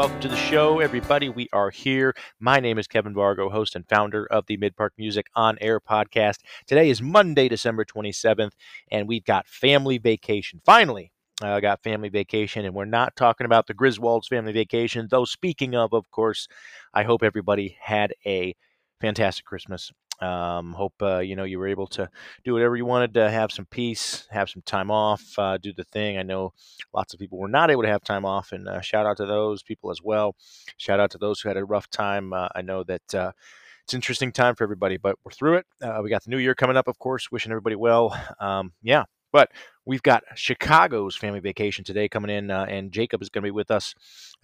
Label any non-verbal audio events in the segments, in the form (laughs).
welcome to the show, everybody. We are here. My name is Kevin Vargo, host and founder of the Mid Park Music on Air podcast. Today is Monday, December 27th, and we've got family vacation. Finally, I uh, got family vacation, and we're not talking about the Griswolds family vacation, though, speaking of, of course, I hope everybody had a fantastic Christmas. Um, hope uh, you know you were able to do whatever you wanted to have some peace, have some time off, uh, do the thing. I know lots of people were not able to have time off, and uh, shout out to those people as well. Shout out to those who had a rough time. Uh, I know that uh, it's an interesting time for everybody, but we're through it. Uh, we got the new year coming up, of course. Wishing everybody well. Um, yeah, but we've got Chicago's family vacation today coming in, uh, and Jacob is going to be with us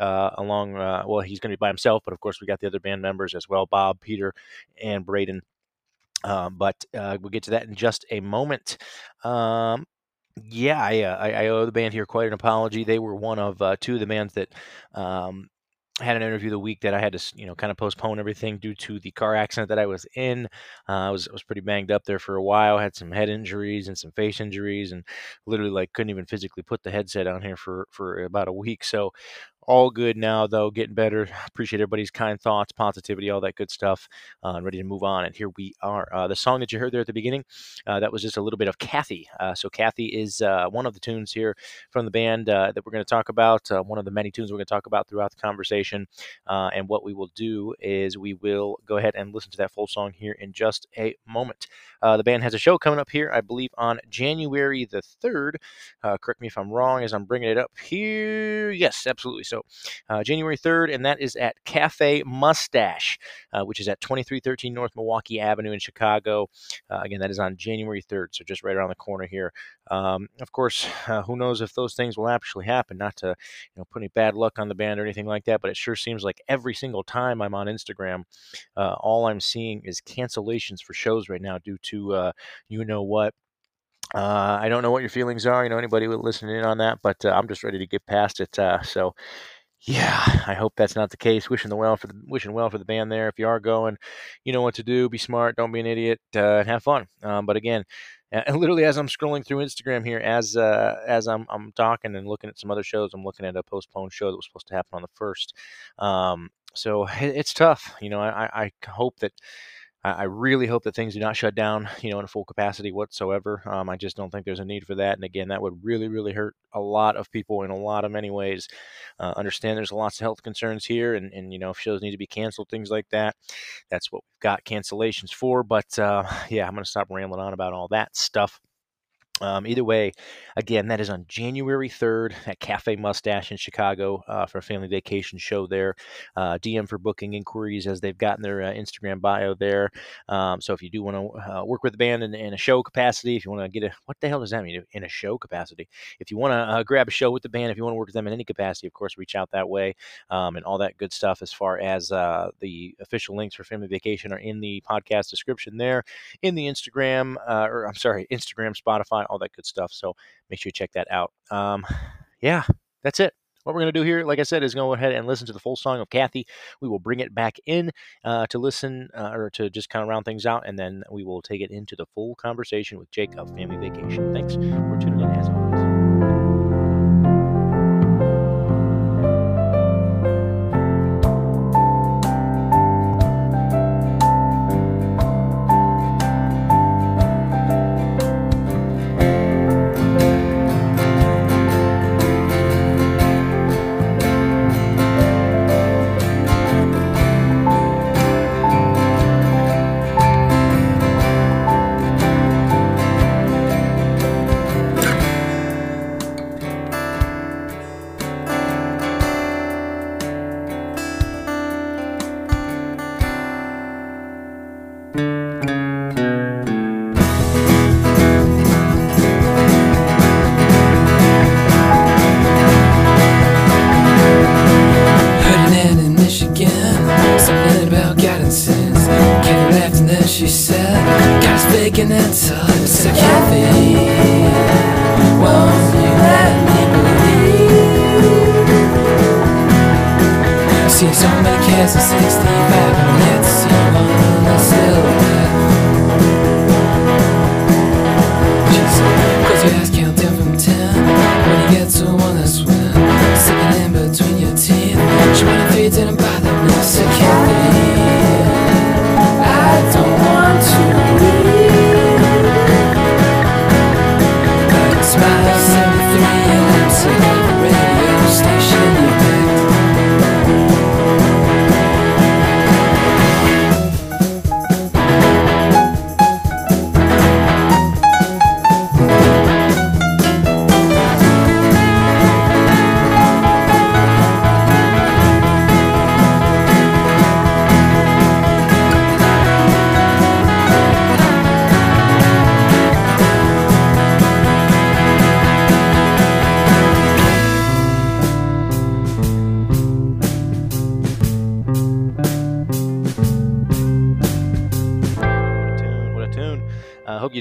uh, along. Uh, well, he's going to be by himself, but of course, we got the other band members as well Bob, Peter, and Braden. Um, but uh, we'll get to that in just a moment. Um, yeah, I, uh, I, I, owe the band here quite an apology. They were one of uh, two of the bands that um, had an interview the week that I had to, you know, kind of postpone everything due to the car accident that I was in. Uh, I was I was pretty banged up there for a while. Had some head injuries and some face injuries, and literally like couldn't even physically put the headset on here for for about a week. So all good now, though, getting better. (sighs) Appreciate everybody's kind thoughts, positivity, all that good stuff. Uh, ready to move on. And here we are. Uh, the song that you heard there at the beginning, uh, that was just a little bit of Kathy. Uh, so, Kathy is uh, one of the tunes here from the band uh, that we're going to talk about, one of the many tunes we're going to talk about throughout the conversation. and what we will do is we will go ahead and listen to that full song here in just a moment. the band has a show coming up here, I believe, on January the 3rd. correct me if I'm wrong as I'm bringing it up here. Yes, absolutely. So, so uh, January 3rd, and that is at Cafe Mustache, uh, which is at 2313 North Milwaukee Avenue in Chicago. Uh, again, that is on January 3rd, so just right around the corner here. Um, of course, (sighs) uh, who knows if those things will actually happen? Not to you know put any bad luck on the band or anything like that, but it sure seems like every single time I'm on Instagram, uh, all I'm seeing is cancellations for shows right now due to uh, you know what uh, I don't know what your feelings are. You know, anybody listening in on that, but uh, I'm just ready to get past it. Uh, so, yeah, I hope that's not the case. Wishing the well for the wishing well for the band there. If you are going, you know what to do. Be smart. Don't be an idiot. Uh, and have fun. Um, but again, (laughs) literally as I'm scrolling through Instagram here, as uh, as I'm I'm talking and looking at some other shows, I'm looking at a postponed show that was supposed to happen on the first. Um, so (laughs) it's tough. You know, I, I hope that I really hope that things do not shut down, you know, in full capacity whatsoever. Um, I just don't think there's a need for that. And again, that would really, really hurt a lot of people in a lot of many ways. Uh, understand there's lots of health concerns here, and, and you know, if shows need to be canceled, things like that. That's what we've got cancellations for. But uh, (sighs) yeah, I'm going to stop rambling on about all that stuff. Um, either way, again, that is on January 3rd at Cafe Mustache in Chicago uh, for a family vacation show there. Uh, DM for booking inquiries as they've gotten their uh, Instagram bio there. Um, so if you do want to uh, work with the band in, in, a show capacity, if you want to get a, what the hell does that mean? In a show capacity? If you want to uh, grab a show with the band, if you want to work with them in any capacity, of course, reach out that way um, and all that good stuff as far as uh, the official links for family vacation are in the podcast description there, in the Instagram, or I'm sorry, Instagram, Spotify all that good stuff. So make sure you check that out. Um, (sighs) yeah, that's it. What we're going to do here, like I said, is go ahead and listen to the full song of Kathy. We will bring it back in uh, to listen uh, or to just kind of round things out, and then we will take it into the full conversation with Jake of Family Vacation. Thanks for tuning in as always.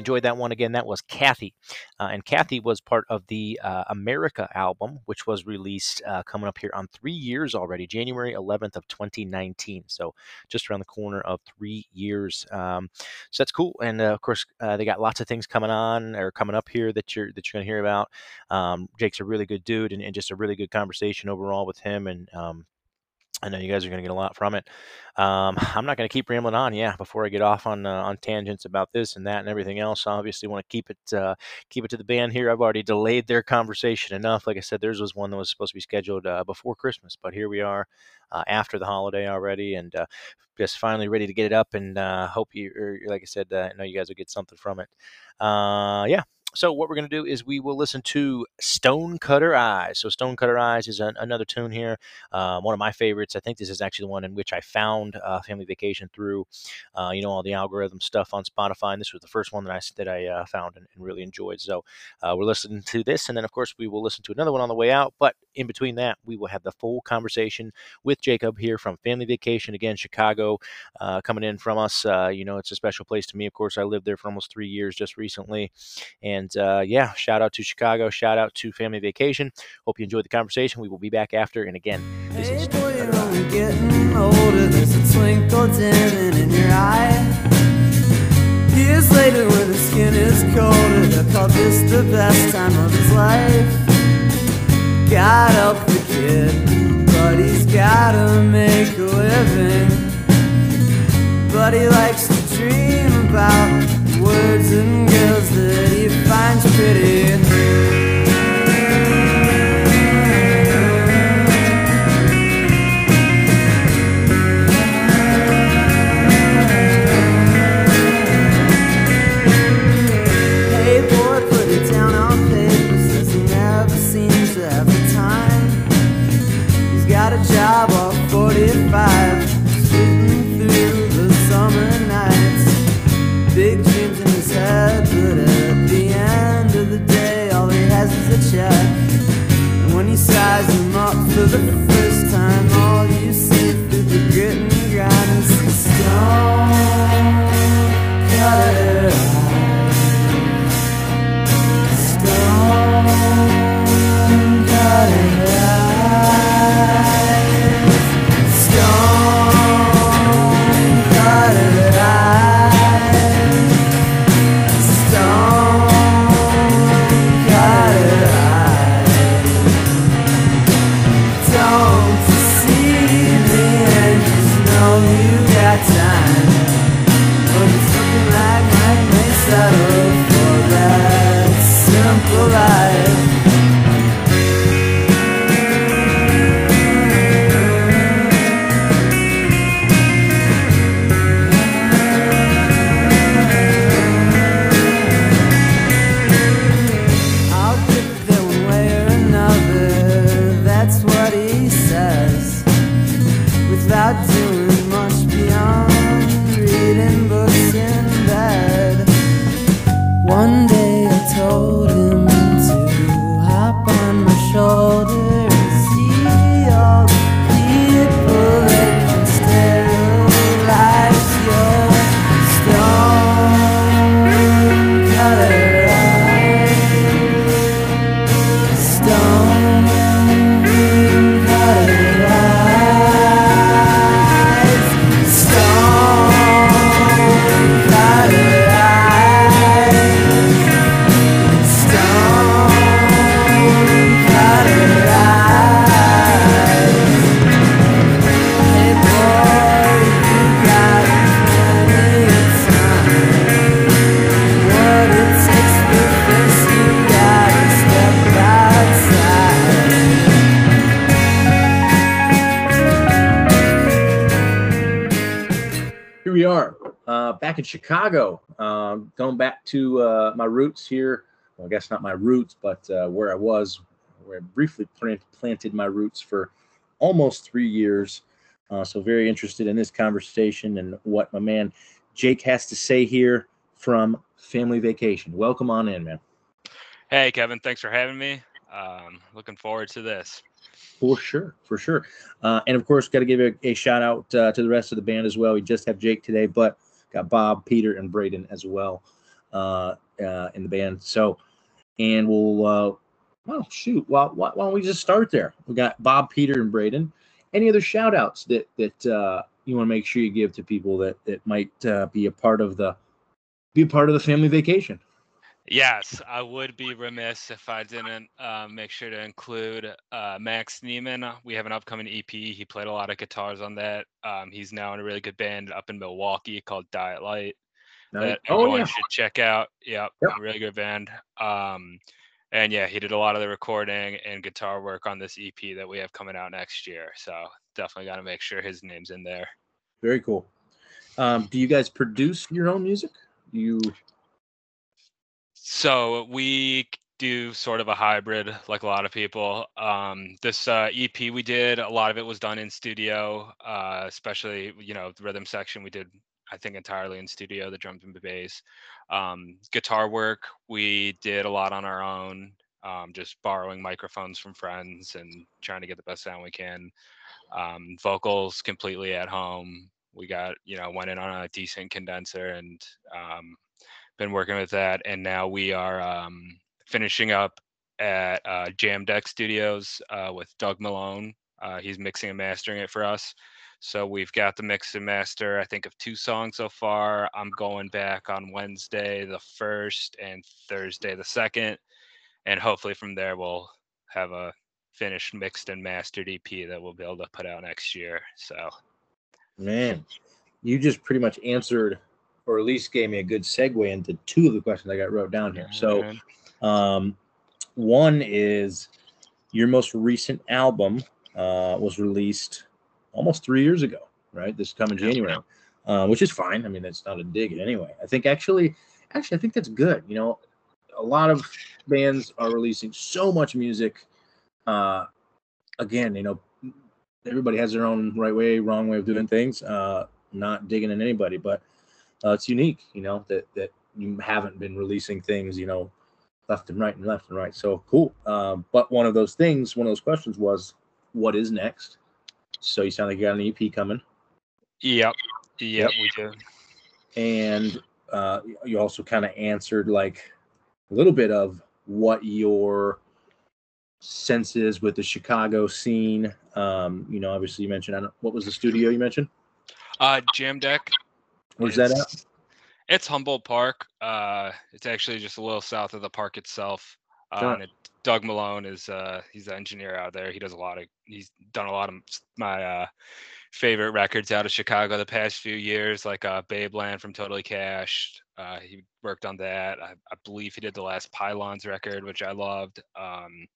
Enjoyed that one. Again, that was Kathy. Uh, and Kathy was part of the uh, America album, which was released uh, coming up here on three years already, January 11th of 2019. So just around the corner of three years. Um, so that's cool. And uh, of course, uh, they got lots of things coming on or coming up here that you're that you're going to hear about. Um, Jake's a really good dude and, and, just a really good conversation overall with him. And um, I know you guys are going to get a lot from it. Um, I'm not going to keep rambling on. Yeah, before I get off on uh, on tangents about this and that and everything else, I obviously want to keep it uh, keep it to the band here. I've already delayed their conversation enough. Like I said, theirs was one that was supposed to be scheduled uh, before Christmas, but here we are uh, after the holiday already, and uh, just finally ready to get it up. And uh, hope you, or like I said, I know you guys will get something from it. yeah, so what we're going to do is we will listen to Stonecutter Eyes. So Stonecutter Eyes is an, another tune here, uh, one of my favorites. I think this is actually the one in which I found uh, Family Vacation through, uh, you know, all the algorithm stuff on Spotify. And this was the first one that I that I uh, found and, and, really enjoyed. So uh, we're listening to this, and then of course we will listen to another one on the way out. But in between that, we will have the full conversation with Jacob here from Family Vacation again, Chicago, coming in from us. you know, it's a special place to me. Of course, I lived there for almost three years just recently, and and uh, yeah, shout out to Chicago. Shout out to Family Vacation. Hope you enjoyed the conversation. We will be back after. And again, this hey, is. Boy, you're only getting older. There's a twinkle dimming in your eye. Years later, when the skin is colder, they'll call this the best time of his life. God help the kid, but he's gotta make a living. But he likes to dream about words and he finds pretty. Roots here. Well, I guess not my roots, but uh, where I was, where I briefly plant, planted my roots for almost three years. Uh, so very interested in this conversation and what my man Jake has to say here from Family Vacation. Welcome on in, man. Hey, Kevin. Thanks for having me. Um, looking forward to this. For sure, for sure. Uh, and of course, got to give a, a shout out uh, to the rest of the band as well. We just have Jake today, but got Bob, Peter, and Braden as well. uh, uh, in the band. So, and we'll, uh, well, shoot, why, why, why don't we just start there? We got Bob, Peter, and Braden. Any other shout outs that, that uh, you want to make sure you give to people that, that might uh, be a part of the, be a part of the family vacation? Yes, I would be remiss if I didn't uh, make sure to include uh, Max Neiman. We have an upcoming EP. He played a lot of guitars on that. Um, he's now in a really good band up in Milwaukee called Diet Light. That Oh, everyone yeah. should check out. Yeah, Yep. really good band. Um, and yeah, he did a lot of the recording and guitar work on this EP that we have coming out next year. So definitely got to make sure his name's in there. Very cool. Um, do you guys produce your own music? Do you So we do sort of a hybrid, like a lot of people. Um, this uh, EP we did, a lot of it was done in studio, uh, especially you know the rhythm section we did, I think entirely in studio, the drums and the bass. Um, guitar work we did a lot on our own, um, just borrowing microphones from friends and trying to get the best sound we can. Um, vocals completely at home. We got you know went in on a decent condenser and um, been working with that, and now we are um, finishing up at uh, Jam Deck Studios uh, with Doug Malone. Uh, he's mixing and mastering it for us. So we've got the mix and master, I think, of two songs so far. I'm going back on Wednesday the first and Thursday the second, and hopefully from there we'll have a finished mixed and mastered EP that we'll be able to put out next year. So Man, you just pretty much answered, or at least gave me a good segue into two of the questions I got wrote down here. So, um, one is your most recent album uh, was released almost three years ago, right? This coming. January, uh, which is fine. I mean, that's not a dig anyway. I think actually, actually, I think that's good. You know, a lot of bands are releasing so much music. Uh, again, you know, everybody has their own right way, wrong way of doing things. Uh, not digging in anybody, but uh, it's unique, you know, that that you haven't been releasing things, you know, left and right and left and right. So cool. Um, but one of those things, one of those questions was, what is next? So you sound like you got an EP coming, Yep. Yep, we do. and uh, you also kind of answered like a little bit of what your sense is with the Chicago scene. Um, you know, obviously you mentioned I don't, what was the studio you mentioned? Uh, Jam Deck. Where's that at? It's- It's Humboldt Park. Uh, it's actually just a little south of the park itself. Uh, it, Doug Malone is uh, he's the engineer out there. He does a lot of he's done a lot of my uh, favorite records out of Chicago the past few years, like uh, Babeland from Totally Cash. Uh, he worked on that. I, I believe he did the last Pylons record, which I loved. Um,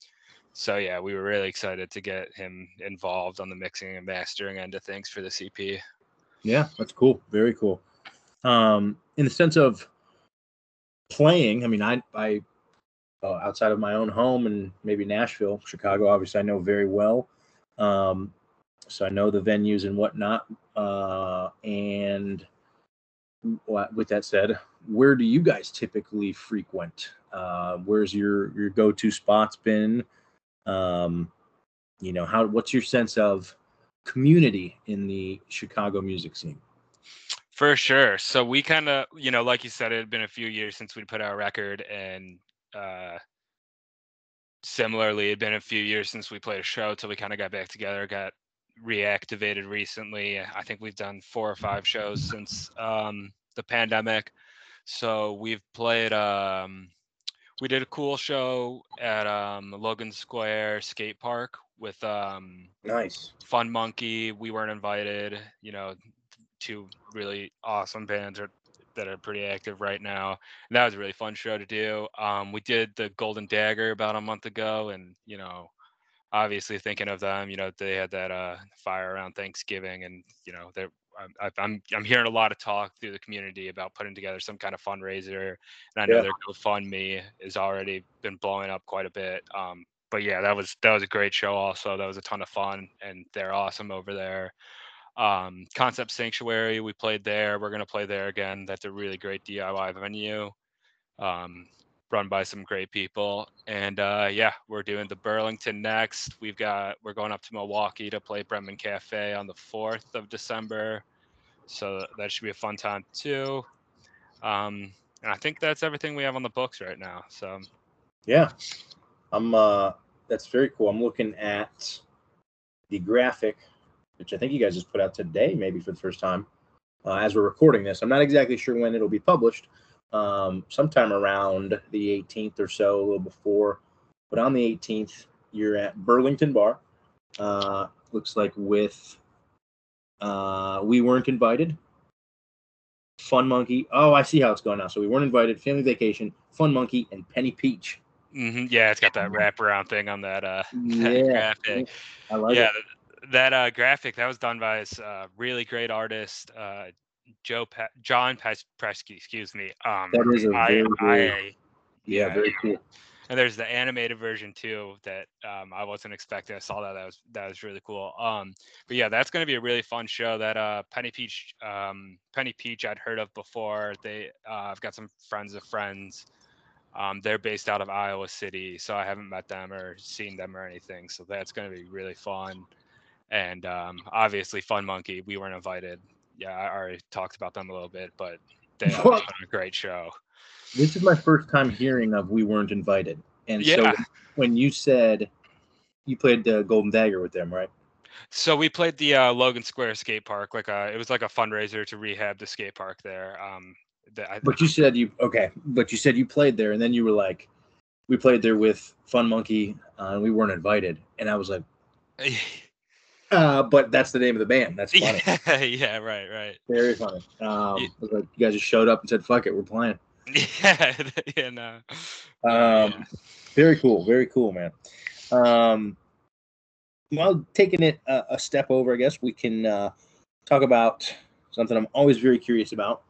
so yeah, we were really excited to get him involved on the mixing and mastering end of things for the EP. Yeah, that's cool. Very cool. Um, in the sense of playing, I mean, I, I, uh, outside of my own home and maybe Nashville, Chicago, obviously I know very well. Um, so I know the venues and whatnot. Uh, and with that said, where do you guys typically frequent? Uh, where's your your go-to spots been? Um, you know, how? What's your sense of community in the Chicago music scene? For sure. So we kind of, you know, like you said, it had been a few years since we put out a record, and uh, similarly, it had been a few years since we played a show till we kind of got back together, got reactivated recently. I think we've done four or five shows since um, the pandemic. So we've played. Um, we did a cool show at um, Logan Square Skate Park with um, Nice. Fun Monkey. We weren't invited. You know, two really awesome bands are, that are pretty active right now. And that was a really fun show to do. Um, we did the Golden Dagger about a month ago, and you know, obviously thinking of them, you know, they had that uh, fire around Thanksgiving, and you know, they're. I'm, I- I'm I'm hearing a lot of talk through the community about putting together some kind of fundraiser, and I know Yeah. their GoFundMe has already been blowing up quite a bit. Um, but yeah, that was that was a great show. Also, that was a ton of fun, and they're awesome over there. Um, Concept Sanctuary, we played there. We're gonna play there again. That's a really great DIY venue, um, run by some great people. And uh, yeah, we're doing the Burlington next. We've got we're going up to Milwaukee to play Bremen Cafe on the fourth of December. So that should be a fun time too. Um, and I think that's everything we have on the books right now. So Yeah, I'm. uh That's very cool. I'm looking at the graphic, which I think you guys just put out today, maybe for the first time, uh, as we're recording this. I'm not exactly sure when it'll be published. Um, sometime around the 18th or so, a little before. But on the 18th, you're at Burlington Bar. Uh, looks like with uh, we weren't invited. Fun Monkey. Oh, I see how it's going now. So we weren't invited. Family Vacation, Fun Monkey, and Penny Peach. hmm yeah, it's got that wraparound thing on that uh (laughs) that Yeah, graphic. I like yeah, it. Th- that uh graphic that was done by this uh, really great artist uh Joe pa- John Pes- Presky, excuse me. Um, That is a I, very- I, Yeah, yeah, very cool. and there's the animated version too that um, I wasn't expecting. I saw that that was that was really cool. Um, but yeah, that's going to be a really fun show. That uh, Penny Peach, um, Penny Peach, I'd heard of before. They, uh, I've got some friends of friends. Um, they're based out of Iowa City, so I haven't met them or seen them or anything. So that's going to be really fun. And um, obviously, Fun Monkey, we weren't invited. Yeah, I already talked about them a little bit, but they are a great show. This is my first time hearing of We Weren't Invited. And Yeah. so when you said you played the Golden Dagger with them, right? So we played the uh, Logan Square skate park. Like uh, it was like a fundraiser to rehab the skate park there. Um, the, I, But you said you, okay, but you said you played there. And then you were like, we played there with Fun Monkey uh, and we weren't invited. And I was like, (laughs) uh, but that's the name of the band. That's funny. yeah, (laughs) yeah, right, right. Very funny. Um, Yeah. like you guys just showed up and said, fuck it, we're playing. (laughs) Yeah, yeah, no. Um, yeah. Very cool. Very cool, man. Um, well, taking it a, a step over, I guess we can uh, talk about something I'm always very curious about.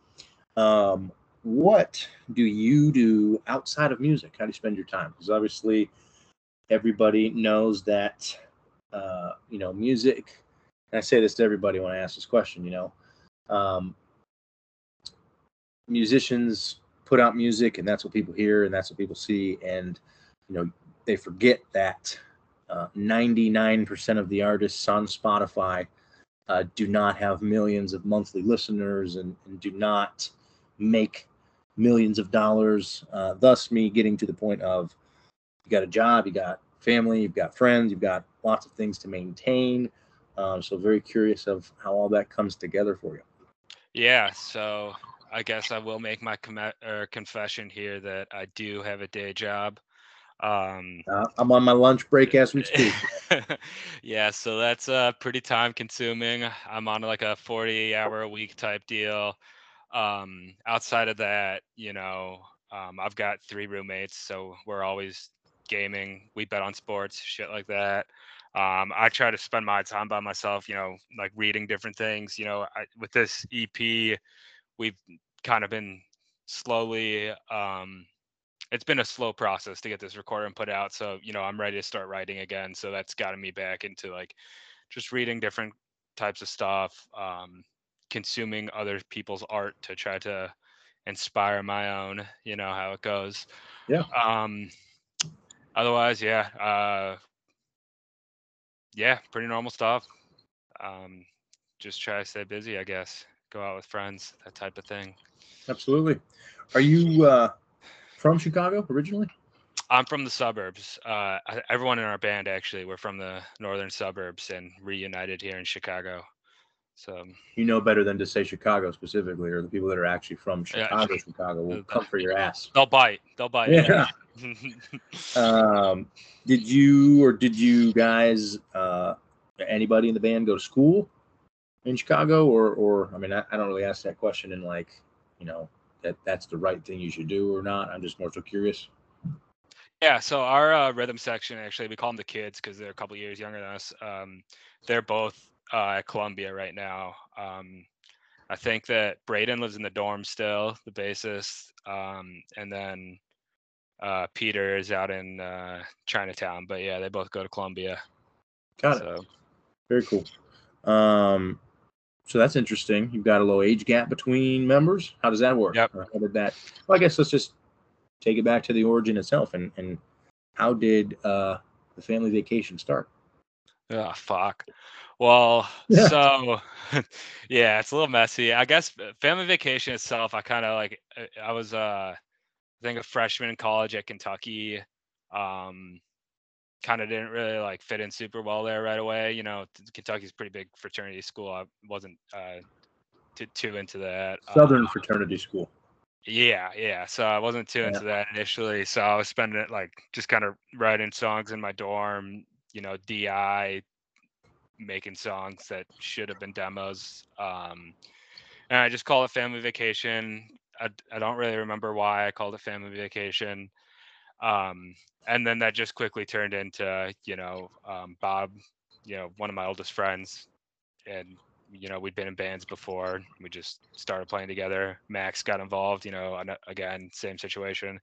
Um, what do you do outside of music? How do you spend your time? Because obviously, everybody knows that uh, you know music. And I say this to everybody when I ask this question. You know, um, musicians put out music, and that's what people hear, and that's what people see, and you know they forget that uh, 99% of the artists on Spotify uh, do not have millions of monthly listeners and, and do not make millions of dollars. Uh, thus, me getting to the point of you got a job, you got family, you've got friends, you've got lots of things to maintain. Um, so, very curious of how all that comes together for you. Yeah, so I guess I will make my com- or confession here that I do have a day job. Um, Uh, I'm on my lunch break as we speak. (laughs) yeah, so that's uh pretty time consuming. I'm on like a 40 hour a week type deal. Um, outside of that, you know, um, I've got three roommates, so we're always gaming. We bet on sports, shit like that. Um, I try to spend my time by myself, you know, like reading different things. You know, I, with this EP, we've kind of been slowly um it's been a slow process to get this recorded and put out. So, you know, I'm ready to start writing again. So that's gotten me back into like just reading different types of stuff, um, consuming other people's art to try to inspire my own, you know, how it goes. Yeah. Um, otherwise, yeah. Uh, yeah, pretty normal stuff. Um, just try to stay busy, I guess. Go out with friends, that type of thing. Absolutely. Are you uh, from Chicago originally? I'm from the suburbs. Uh, everyone in our band actually, we're from the northern suburbs and reunited here in Chicago. So You know better than to say Chicago specifically, or the people that are actually from Yeah. Chicago, Chicago will come for your ass. they'll bite. They'll bite. Yeah. (laughs) Um, did you or did you guys, uh, anybody in the band go to school in Chicago, or or I mean, I, I don't really ask that question in like, you know, that that's the right thing you should do or not. I'm just more so curious. yeah. So our uh, rhythm section, actually, we call them the kids because they're a couple years younger than us. Um, they're both uh, at Columbia right now. Um, I think that Braden lives in the dorm still, the bassist, um, and then uh, Peter is out in uh, Chinatown. But yeah, they both go to Columbia. Got it. Very cool. Um, so that's interesting. You've got a low age gap between members. How does that work? Yep. Or how did that? Well, I guess let's just take it back to the origin itself, and and how did uh, the family vacation start? Oh fuck. Well, Yeah. so (laughs) yeah, it's a little messy. I guess uh, family vacation itself, I kind of like. uh, I was, uh, I think, a freshman in college at Kentucky. Um, kind of didn't really like fit in super well there right away. You know, Kentucky's a pretty big fraternity school. I wasn't uh, too too into that. Southern Uh, fraternity school. yeah, yeah. So I wasn't too Yeah. into that initially. So I was spending it like just kind of writing songs in my dorm, you know, DI, making songs that should have been demos. Um, and I just call it family vacation. I, I don't really remember why I called it family vacation. Um, and then that just quickly turned into, you know, um, Bob, you know, one of my oldest friends, and you know we'd been in bands before. We just started playing together. Max got involved, you know, again same situation,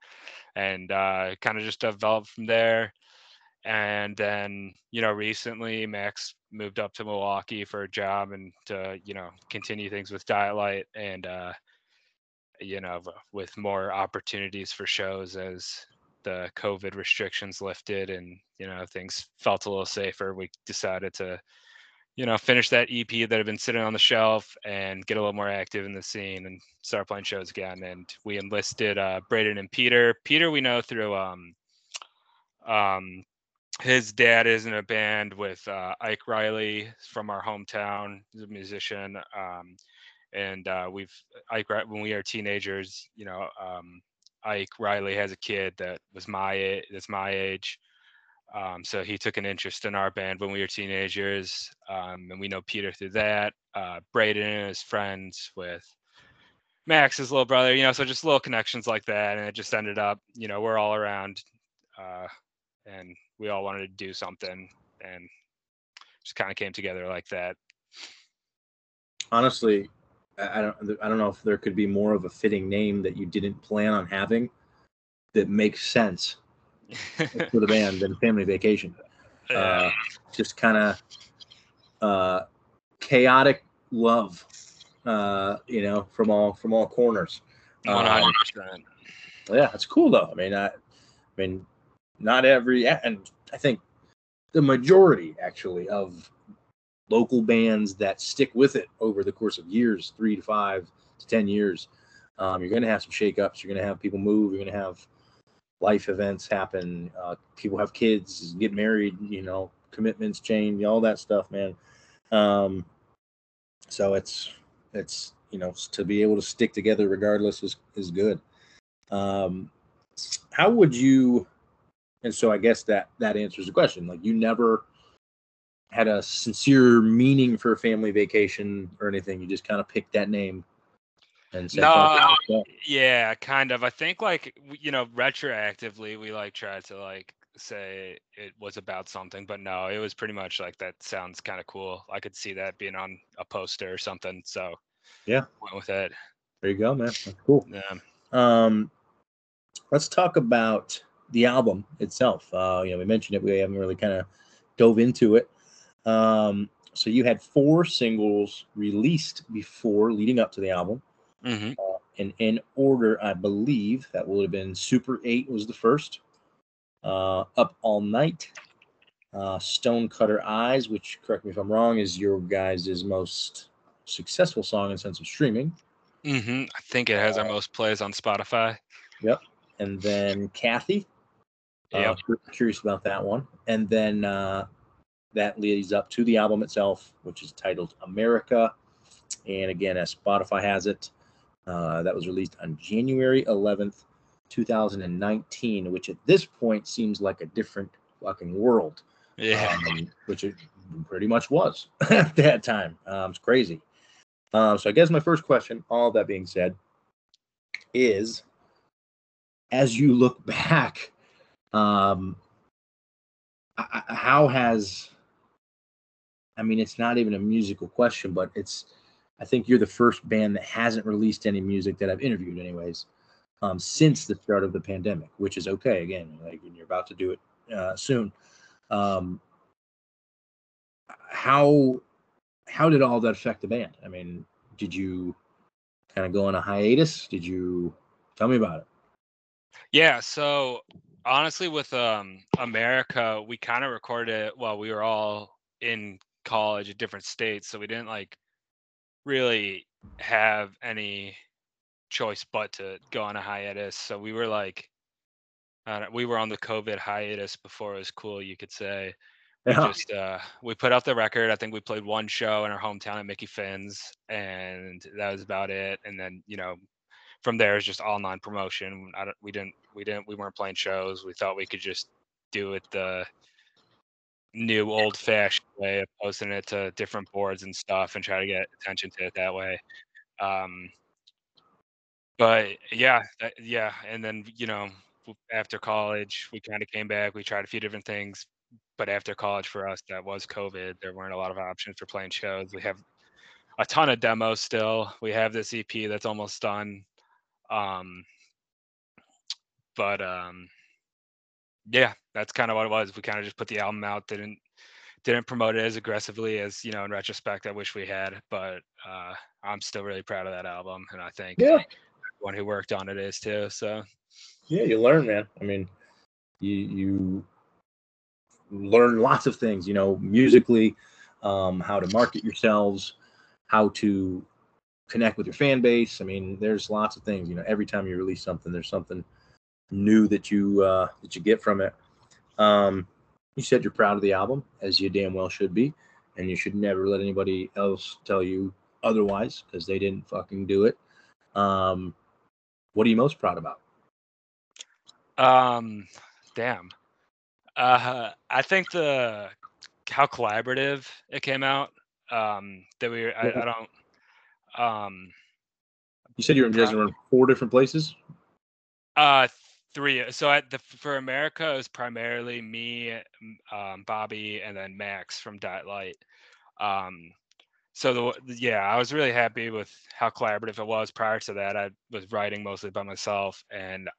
and uh, kind of just developed from there. And then you know recently Max moved up to Milwaukee for a job and to you know continue things with Diet and uh, you know with more opportunities for shows as the COVID restrictions lifted and you know things felt a little safer. We decided to you know, finish that EP that had been sitting on the shelf and get a little more active in the scene and start playing shows again. And we enlisted uh, Braden and Peter. Peter, we know through um, um, his dad is in a band with uh, Ike Reilly from our hometown. He's a musician. Um, and uh, we've Ike when we are teenagers, you know, um, Ike Reilly has a kid that was my that's my age. Um, so he took an interest in our band when we were teenagers, um, and we know Peter through that. Uh, Braden is friends with Max's little brother, you know, so just little connections like that, and it just ended up, you know, we're all around, uh, and we all wanted to do something, and just kind of came together like that. Honestly, I don't. I don't know if there could be more of a fitting name that you didn't plan on having that makes sense (laughs) for the band than Family Vacation. Uh, just kind of uh, chaotic love, uh, you know, from all from all corners. Uh, hundred percent. yeah, it's cool though. I mean, I, I mean, not every, and I think the majority actually of local bands that stick with it over the course of years, three to five to ten years, um, you're going to have some shakeups. You're going to have people move. You're going to have life events happen. Uh, people have kids, get married. You know, commitments change, all that stuff, man. Um, so it's it's you know to be able to stick together regardless is is good. Um, how would you? And so I guess that that answers the question. Like you never had a sincere meaning for a family vacation or anything. You just kind of picked that name and said, No, "Fuck it, let's go." Yeah, kind of. I think like you know, retroactively, we like tried to like say it was about something, but no, it was pretty much like that sounds kind of cool. I could see that being on a poster or something. So Yeah. went with it. there you go, man. That's cool. Yeah. Um, let's talk about the album itself. Uh, you know, we mentioned it. We haven't really kind of dove into it. Um, so you had four singles released before, leading up to the album. hmm Uh, and in order, I believe that would have been Super 8 was the first. Uh, Up All Night. Uh, Stonecutter Eyes, which, correct me if I'm wrong, is your guys' most successful song in sense of streaming. hmm I think it has our Uh, most plays on Spotify. Yep, and then Kathy. Uh, curious about that one. And then uh, that leads up to the album itself, which is titled America. And again, as Spotify has it, uh, that was released on January 11th, 2019, which at this point seems like a different fucking world, Yeah. um, which it pretty much was (laughs) at that time. Um, it's crazy. Um, so I guess my first question, all that being said, is as you look back, um, how has I mean, it's not even a musical question, but it's I think you're the first band that hasn't released any music that I've interviewed, anyways, um, since the start of the pandemic, which is okay. Again, like you're about to do it uh, soon. Um, how how did all that affect the band? I mean, did you kind of go on a hiatus? Did you tell me about it? Yeah, so honestly with um America, we kind of recorded it while we were all in college in different states, so we didn't like really have any choice but to go on a hiatus. So we were like, we were on the COVID hiatus before it was cool, you could say. We Yeah. just uh, we put out the record. I think we played one show in our hometown at Mickey Finn's, and that was about it. And then you know, from there it's just all non-promotion. I don't, we didn't we didn't we weren't playing shows. We thought we could just do it the new old-fashioned way of posting it to different boards and stuff, and try to get attention to it that way. Um, but yeah, that, yeah, and then you know after college we kind of came back. We tried a few different things, but after college for us that was COVID. There weren't a lot of options for playing shows. We have a ton of demos still. We have this EP that's almost done. Um, but um, yeah, that's kind of what it was. We kind of just put the album out. Didn't didn't promote it as aggressively as you know in retrospect I wish we had. But uh, I'm still really proud of that album, and I think Yeah. one who worked on it is too. So Yeah, you learn, man. I mean, you you learn lots of things, you know, musically, um, how to market yourselves, how to connect with your fan base. I mean, there's lots of things. You know, every time you release something, there's something new that you uh, that you get from it. Um, you said you're proud of the album, as you damn well should be, and you should never let anybody else tell you otherwise because they didn't fucking do it. Um, what are you most proud about? Um, damn. Uh, I think the how collaborative it came out. Um, that we I, I (laughs) don't. Um, You said you guys were in four different places. uh, three. So at the for America, it was primarily me, um, Bobby, and then Max from Diet Light. Um, so the yeah, I was really happy with how collaborative it was. Prior to that, I was writing mostly by myself, and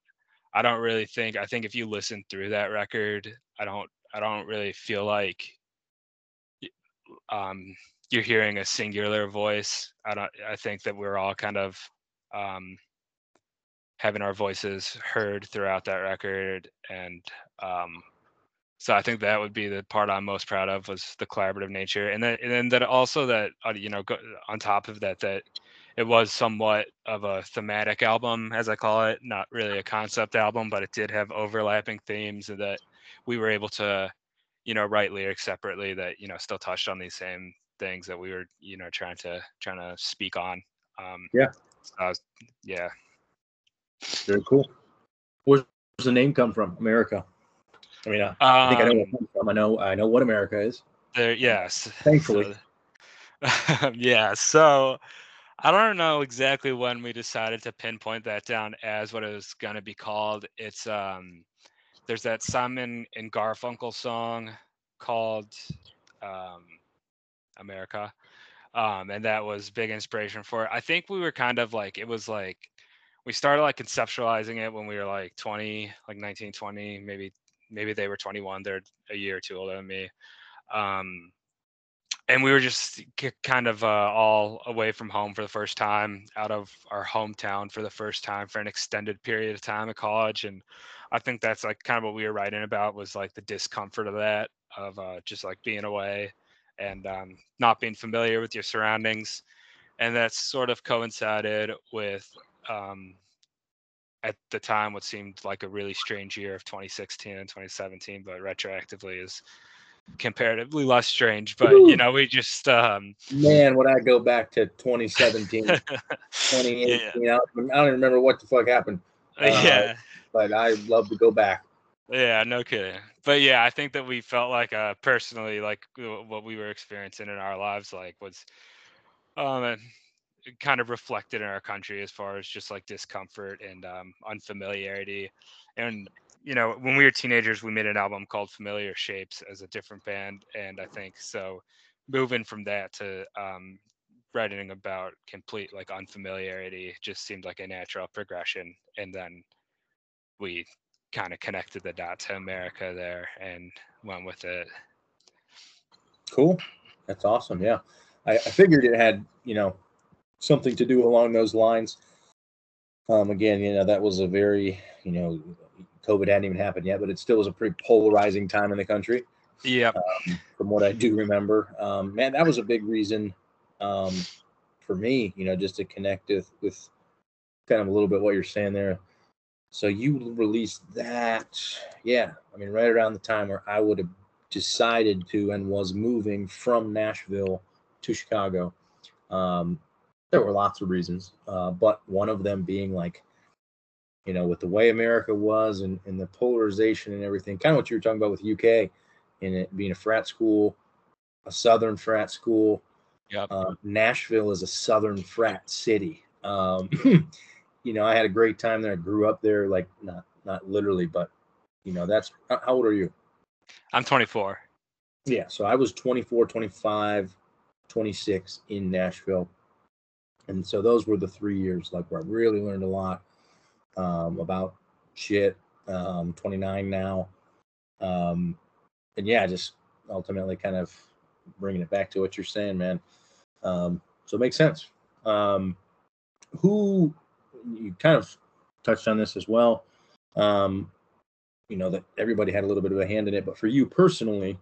I don't really think I think if you listen through that record, I don't I don't really feel like um you're hearing a singular voice. I don't I think that we're all kind of um having our voices heard throughout that record and um so I think that would be the part I'm most proud of was the collaborative nature, and then and then that also that uh, you know on top of that that it was somewhat of a thematic album as I call it, not really a concept album, but it did have overlapping themes that we were able to you know write lyrics separately that you know still touched on these same things that we were you know trying to trying to speak on. Um, Yeah. was, yeah. Very cool. Where's the name come from? America. I mean, I, I think I know where it Um, comes from. I know I know what America is. There, yes. Thankfully. So, (laughs) yeah. So I don't know exactly when we decided to pinpoint that down as what it was gonna be called. It's um, there's that Simon and Garfunkel song called um, America, um, and that was big inspiration for it. I think we were kind of like it was like we started like conceptualizing it when we were like 20, like 19, 20, maybe maybe they were 21. They're a year or two older than me. Um, and we were just kind of uh, all away from home for the first time, out of our hometown for the first time for an extended period of time at college. And I think that's like kind of what we were writing about was like the discomfort of that, of uh, just like being away and um, not being familiar with your surroundings. And that's sort of coincided with um, at the time what seemed like a really strange year of 2016 and 2017, but retroactively is comparatively less strange. But you know, we just um, Man, when I go back to 2017, (laughs) yeah, 2018, I don't I don't even remember what the fuck happened, yeah, but I love to go back. Yeah, no kidding. But yeah, I think that we felt like uh, personally, like what we were experiencing in our lives, like was um, kind of reflected in our country as far as just like discomfort and um, unfamiliarity. And you know, when we were teenagers, we made an album called Familiar Shapes as a different band, and I think so. Moving from that to um, writing about complete like unfamiliarity just seemed like a natural progression, and then we kind of connected the dot to America there and went with it. Cool. That's awesome. Yeah. I, I figured it had, you know, something to do along those lines. Um, again, you know, that was a very, you know, COVID hadn't even happened yet, but it still was a pretty polarizing time in the country. Yeah. Um, from what I do remember, um, man, that was a big reason um, for me. You know, just to connect with with kind of a little bit what you're saying there. So you released that, yeah. I mean, right around the time where I would have decided to and was moving from Nashville to Chicago. Um, there were lots of reasons, uh, but one of them being like, you know, with the way America was and, and the polarization and everything, kind of what you were talking about with UK and it being a frat school, a southern frat school. Yep. Uh, Nashville is a southern frat city. Um, (laughs) you know, I had a great time there. I grew up there, like not not literally, but you know, that's how old are you? I'm 24. Yeah, so I was 24, 25, 26 in Nashville. And so those were the three years like where I really learned a lot um, about shit. Um, 29 now. Um, and yeah, just ultimately kind of bringing it back to what you're saying, man. Um, so it makes sense. Um, who you kind of touched on this as well. Um, you know that everybody had a little bit of a hand in it, but for you personally,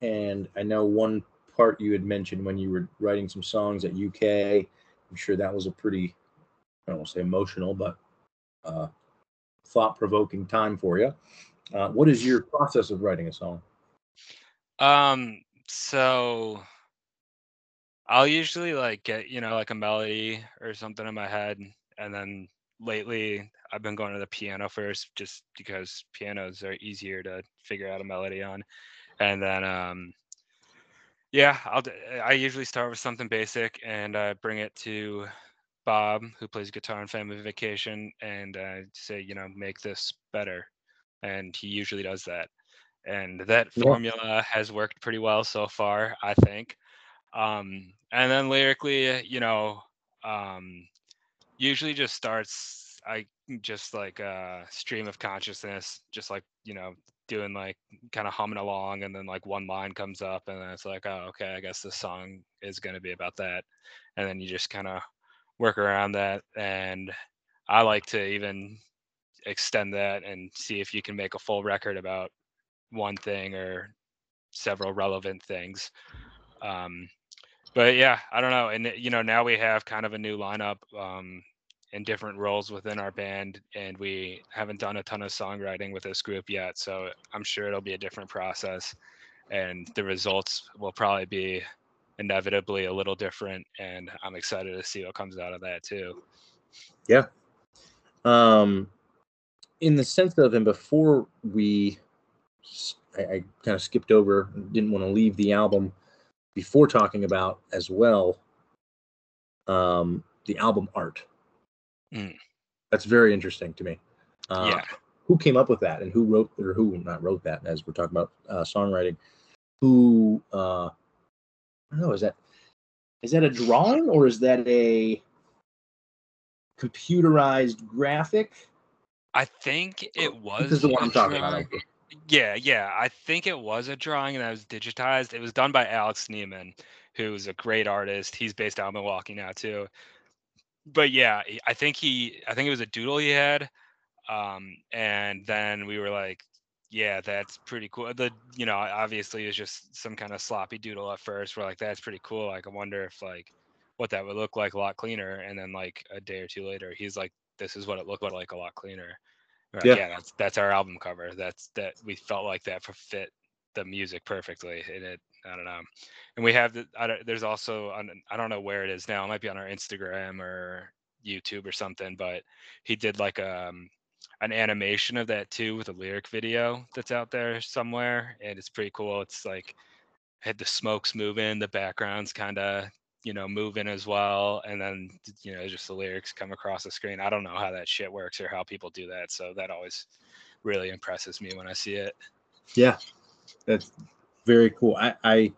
and I know one part you had mentioned when you were writing some songs at UK. I'm sure that was a pretty, I don't want to say emotional, but uh, thought-provoking time for you. Uh, what is your process of writing a song? Um, so I'll usually like get, you know, like a melody or something in my head. And then lately I've been going to the piano first just because pianos are easier to figure out a melody on. And then, um, yeah, I'll, d- I usually start with something basic and uh, bring it to Bob, who plays guitar on Family Vacation, and uh, say, you know, make this better. And he usually does that. And that Yeah. formula has worked pretty well so far, I think. Um, and then lyrically, you know, um, usually just starts I just like a stream of consciousness, just like you know, doing like kind of humming along, and then like one line comes up, and then it's like, oh, okay, I guess this song is going to be about that, and then you just kind of work around that, and I like to even extend that and see if you can make a full record about one thing or several relevant things. Um, but yeah, I don't know. And you know, now we have kind of a new lineup um, in different roles within our band, and we haven't done a ton of songwriting with this group yet. So I'm sure it'll be a different process, and the results will probably be inevitably a little different. And I'm excited to see what comes out of that too. Yeah. Um, in the sense of, and before we, I kind of skipped over, didn't want to leave the album before talking about as well um, the album art. Mm. That's very interesting to me. Uh, yeah. Who came up with that and who wrote, or who not wrote that, as we're talking about uh, songwriting? Who, uh, I don't know, is that is that a drawing or is that a computerized graphic? I think it was. This is the one I'm talking about. Yeah, yeah. I think it was a drawing that was digitized. It was done by Alex Neiman, who's a great artist. He's based out of Milwaukee now too. But yeah, I think he I think it was a doodle he had. Um, and then we were like, yeah, that's pretty cool. The you know, obviously it's just some kind of sloppy doodle at first. We're like, that's pretty cool. Like I wonder if like what that would look like a lot cleaner. And then like a day or two later, he's like, this is what it looked like a lot cleaner. We're Yeah. yeah, that's that's our album cover. That's that we felt like that for fit the music perfectly. And it, I don't know. And we have the, I don't, there's also on, I don't know where it is now. It might be on our Instagram or YouTube or something. But he did like um an animation of that too with a lyric video that's out there somewhere, and it's pretty cool. It's like had the smokes moving, the backgrounds kind of you know moving as well, and then you know just the lyrics come across the screen. I don't know how that shit works or how people do that, so that always really impresses me when I see it. Yeah, that's very cool. I, I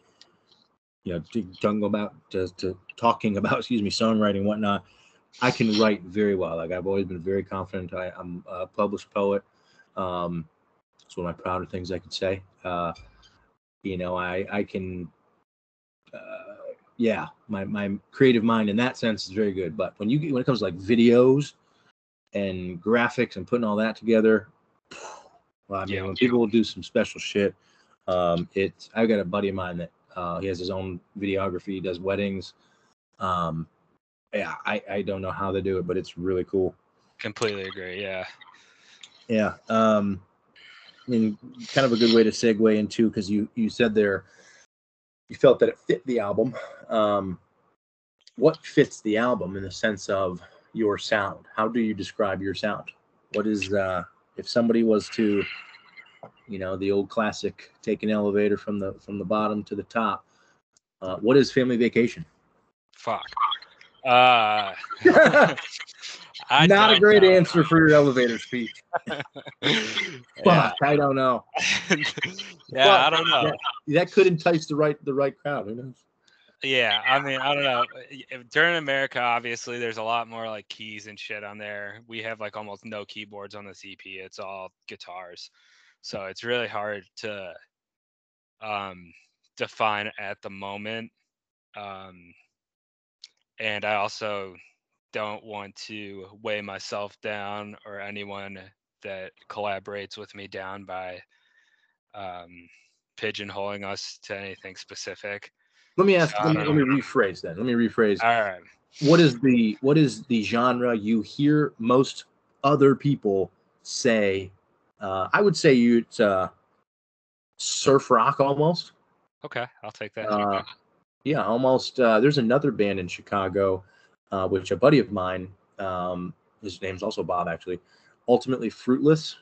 you know, talking about to, to talking about excuse me, songwriting whatnot. I can write very well. Like I've always been very confident. I, I'm a published poet. Um, it's one of my prouder things I could say. Uh, you know, I I can. Uh, yeah, my my creative mind in that sense is very good. But when you when it comes to like videos and graphics and putting all that together, well, I mean, Yeah. when people will do some special shit, Um, it's I've got a buddy of mine that uh, he has his own videography, he does weddings. Um, yeah, I, I don't know how they do it, but it's really cool. Completely agree. Yeah. Yeah. Um, I mean, kind of a good way to segue into because you you said there you felt that it fit the album. Um, what fits the album in the sense of your sound? How do you describe your sound? What is uh, if somebody was to, you know, the old classic, take an elevator from the from the bottom to the top? Uh, what is Family Vacation? Fuck. Uh, (laughs) (laughs) I Not a great know. answer for your elevator speech. (laughs) yeah. Fuck, I don't know. (laughs) yeah, I don't know. That could entice the right the right crowd. Who knows? Yeah, I mean, I don't know. During America, obviously, there's a lot more like keys and shit on there. We have like almost no keyboards on the EP. It's all guitars, so it's really hard to um, define at the moment. Um, and I also don't want to weigh myself down or anyone that collaborates with me down by um, pigeonholing us to anything specific. Let me ask. I Let me, let me rephrase that. Let me rephrase. All right. What is the what is the genre you hear most other people say? Uh, I would say you it's uh, surf rock almost. Okay, I'll take that. Uh, yeah, almost. Uh, there's another band in Chicago, uh, which a buddy of mine, um, his name's also Bob, actually. Ultimately Fruitless.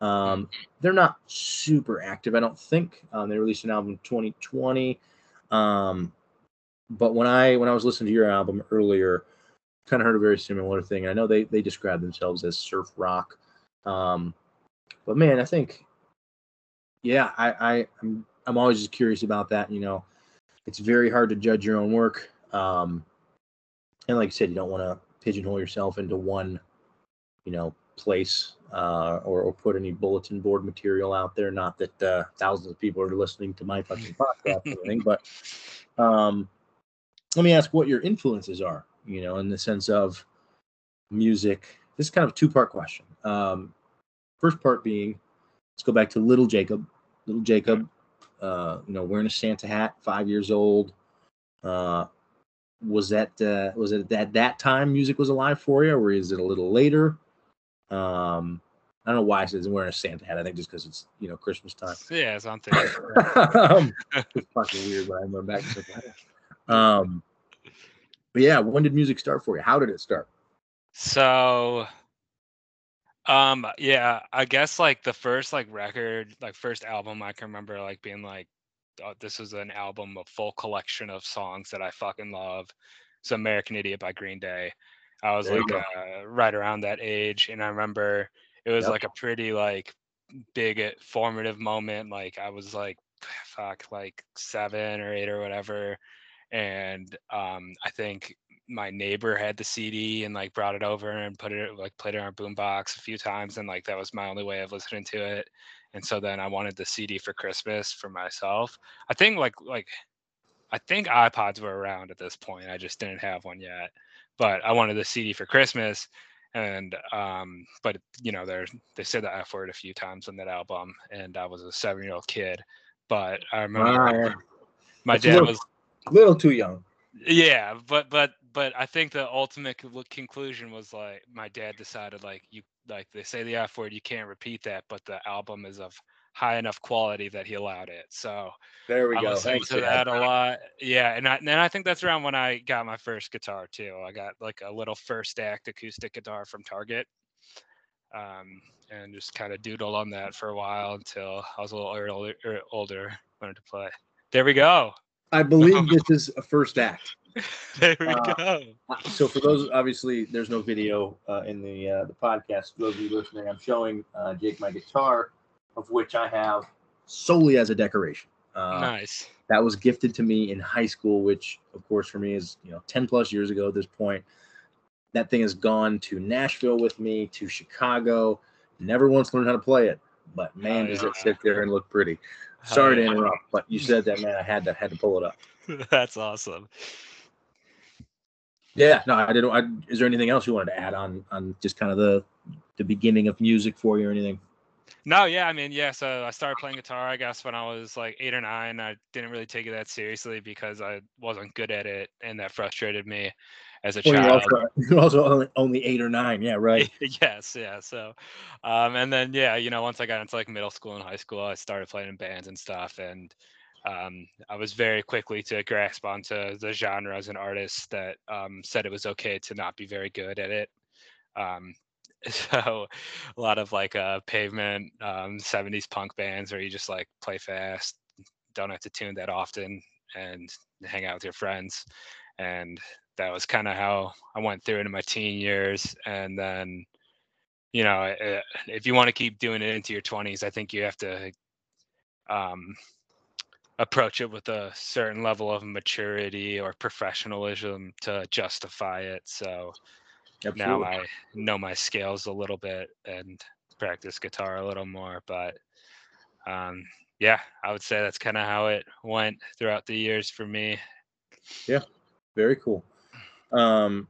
Um, they're not super active, I don't think. Um, they released an album in 2020. Um, but when I when I was listening to your album earlier, kind of heard a very similar thing. I know they they describe themselves as surf rock. Um, but man, I think, yeah, I, I I'm I'm always just curious about that. You know, it's very hard to judge your own work. Um, and like I said, you don't want to pigeonhole yourself into one, you know, place uh, or, or put any bulletin board material out there. Not that uh, thousands of people are listening to my fucking podcast or anything, but um, let me ask what your influences are. You know, in the sense of music. This is kind of a two-part question. Um, first part being, let's go back to Little Jacob. Little Jacob, uh, you know, wearing a Santa hat, five years old. Uh, was that uh, was it at that time music was alive for you, or is it a little later? Um, I don't know why I said wearing a Santa hat. I think just because it's you know Christmas time. Yeah, it's on thinking. um, (laughs) it's fucking weird when I remember back. to. Um, but yeah, when did music start for you? How did it start? So, um, yeah, I guess like the first like record, like first album, I can remember like being like, oh, this is an album, a full collection of songs that I fucking love. It's American Idiot by Green Day. I was like uh, right around that age, and I remember it was Yep. like a pretty like big uh, formative moment. Like I was like, (sighs) fuck, like seven or eight or whatever, and um, I think my neighbor had the CD and like brought it over and put it like played it on our boombox a few times and like that was my only way of listening to it. And so then I wanted the CD for Christmas for myself. I think like like I think iPods were around at this point. I just didn't have one yet. But I wanted the CD for Christmas and um but you know they're they said the F word a few times on that album and I was a seven year old kid. But I remember yeah. my dad little- was little too young. yeah but but but i think the ultimate conclusion was like my dad decided like you like they say the f word you can't repeat that but the album is of high enough quality that he allowed it so There we i go. listened Thanks, to Dad. that a lot yeah and I, and I think that's around when i got my first guitar too i got like a little first act acoustic guitar from target um and just kind of doodled on that for a while until i was a little early, er, older learned to play there we go I believe (laughs) this is a first act. (laughs) there we Uh, go So for those, obviously, there's no video uh, in the uh, the podcast. For those of you listening, I'm showing uh, Jake my guitar, of which I have solely as a decoration. Uh, nice That was gifted to me in high school, which, of course, for me is you know 10 plus years ago at this point. That thing has gone to Nashville with me, to Chicago. Never once learned how to play it, but man, does yeah. it sit there and look pretty. Sorry to yeah. interrupt, but you said that, man. I had to had to pull it up. (laughs) That's awesome. Yeah, no, I didn't. I, is there anything else you wanted to add on on just kind of the the beginning of music for you or anything? No, yeah, I mean, yeah. So I started playing guitar, I guess, when I was like eight or nine. I didn't really take it that seriously because I wasn't good at it, and that frustrated me as a Well, you're child. also, (laughs) you're also only, only eight or nine. Yeah, (laughs) right. yes, yeah. So, um, and then yeah, you know, once I got into like middle school and high school, I started playing in bands and stuff, and um, I was very quickly to grasp onto the genres and artists that um, said it was okay to not be very good at it. Um, (laughs) so a lot of like uh, pavement um, 70s punk bands where you just like play fast don't have to tune that often and hang out with your friends and that was kind of how i went through it in my teen years and then you know eh, if you want to keep doing it into your 20s i think you have to um, approach it with a certain level of maturity or professionalism to justify it so now I know my scales a little bit and practice guitar a little more. But um, yeah, I would say that's kind of how it went throughout the years for me. Yeah, very cool. Um,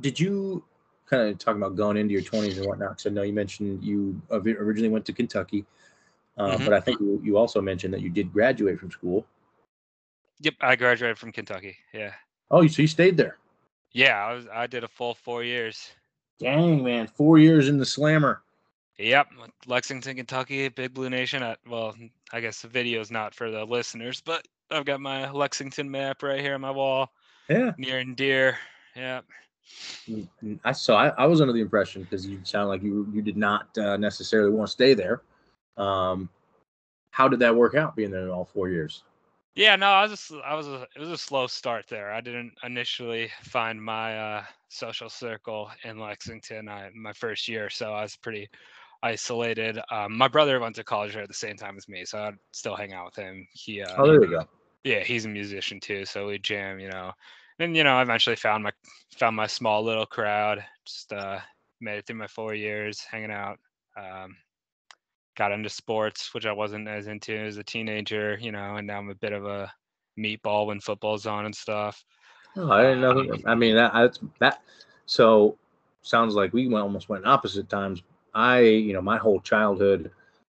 did you kind of talk about going into your 20s and whatnot? Because I know you mentioned you originally went to Kentucky, uh, Mhm. but I think you, you also mentioned that you did graduate from school. Yep, I graduated from Kentucky. Yeah, Oh, so you stayed there? yeah, I was I did a full four years. Dang, man, four years in the slammer. Yep, Lexington, Kentucky, Big Blue Nation. I, well, I guess the video's not for the listeners, but I've got my Lexington map right here on my wall, Yeah, near and dear. Yeah. Mm, mm, I saw. I, I was under the impression because you sound like you you did not uh, necessarily want to stay there. Um, how did that work out being there all four years? Yeah, no, I was just, I was a, it was a slow start there. I didn't initially find my uh, social circle in Lexington. I my first year, so I was pretty isolated. Um, my brother went to college there at the same time as me, so I'd still hang out with him. He, uh, Oh, there you go. yeah, he's a musician too, so we jam, you know. And you know, I eventually found my found my small little crowd. Just uh, made it through my four years hanging out. Um, got into sports, which I wasn't as into as a teenager, you know, and now I'm a bit of a meatball when football's on and stuff. Oh, I didn't know. that- I mean, that that's that. So sounds like we went almost went opposite times. I, you know, my whole childhood,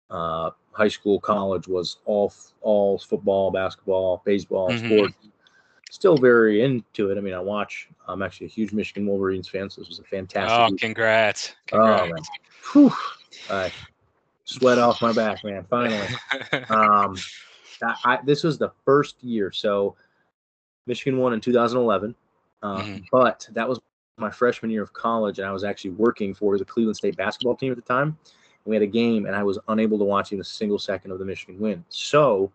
uh, high school, college was all all football, basketball, baseball, Mhm. sports. Still very into it. I mean, I watch. I'm actually a huge Michigan Wolverines fan, so this was a fantastic. Oh, week. congrats. Oh, man. Whew. I sweat off my back, man. Finally. (laughs) Um, I, I, this was the first year. So Michigan won in 2011, uh, Mhm. but that was my freshman year of college, and I was actually working for the Cleveland State basketball team at the time. We had a game, and I was unable to watch even a single second of the Michigan win. So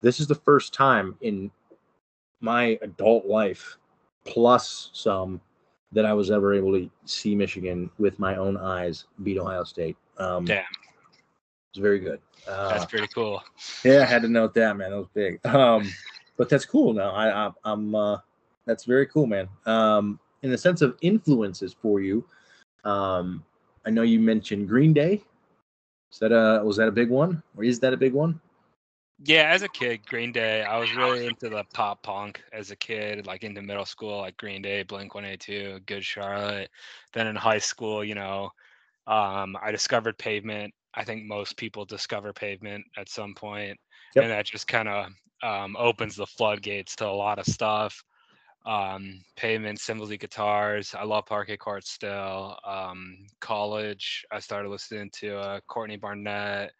this is the first time in my adult life, plus some, that I was ever able to see Michigan with my own eyes beat Ohio State. Um, Damn. It's very good. Uh, That's pretty cool. yeah, I had to note that, man. That was big. Um, (laughs) but that's cool. Now I, I I'm uh, that's very cool, man. Um, in the sense of influences for you, um, I know you mentioned Green Day. Is that a was that a big one, or is that a big one? Yeah, as a kid, Green Day, I was really into the pop punk as a kid, like into middle school, like Green Day, Blink 182, Good Charlotte. Then in high school, you know, um, I discovered Pavement. I think most people discover Pavement at some point, Yep. and that just kind of um, opens the floodgates to a lot of stuff. Um, Pavement, Symphony guitars. I love Parquet Courts still. Um, college, I started listening to uh, Courtney Barnett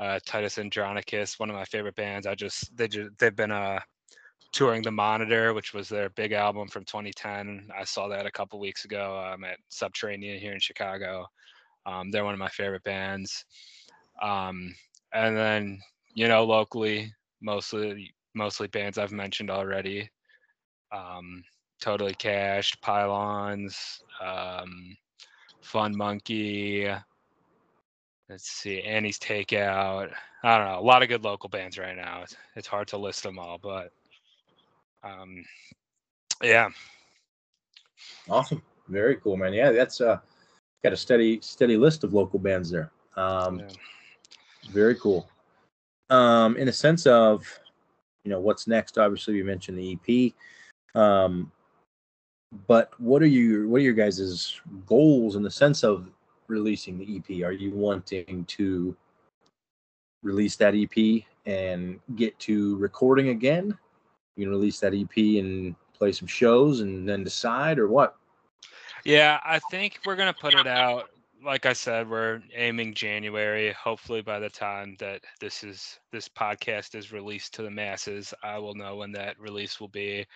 uh, Titus Andronicus, one of my favorite bands. I just they just they've been uh touring the Monitor, which was their big album from 2010. I saw that a couple weeks ago um, at Subterranean here in Chicago. Um, they're one of my favorite bands. Um, and then you know locally, mostly mostly bands I've mentioned already. Um, totally cashed, pylons, um, Fun Monkey, let's see, Annie's Takeout. I don't know, a lot of good local bands right now. It's, it's hard to list them all, but um, yeah, Awesome, very cool, man. Yeah, that's uh, got a steady steady list of local bands there. Um, yeah. Very cool. Um, in a sense of, you know, what's next? Obviously, you mentioned the EP. Um, but what are you? What are your guys' goals in the sense of releasing the EP? Are you wanting to release that EP and get to recording again? You can release that EP and play some shows and then decide, or what? Yeah, I think we're gonna put it out. Like I said, we're aiming January. Hopefully, by the time that this is this podcast is released to the masses, I will know when that release will be.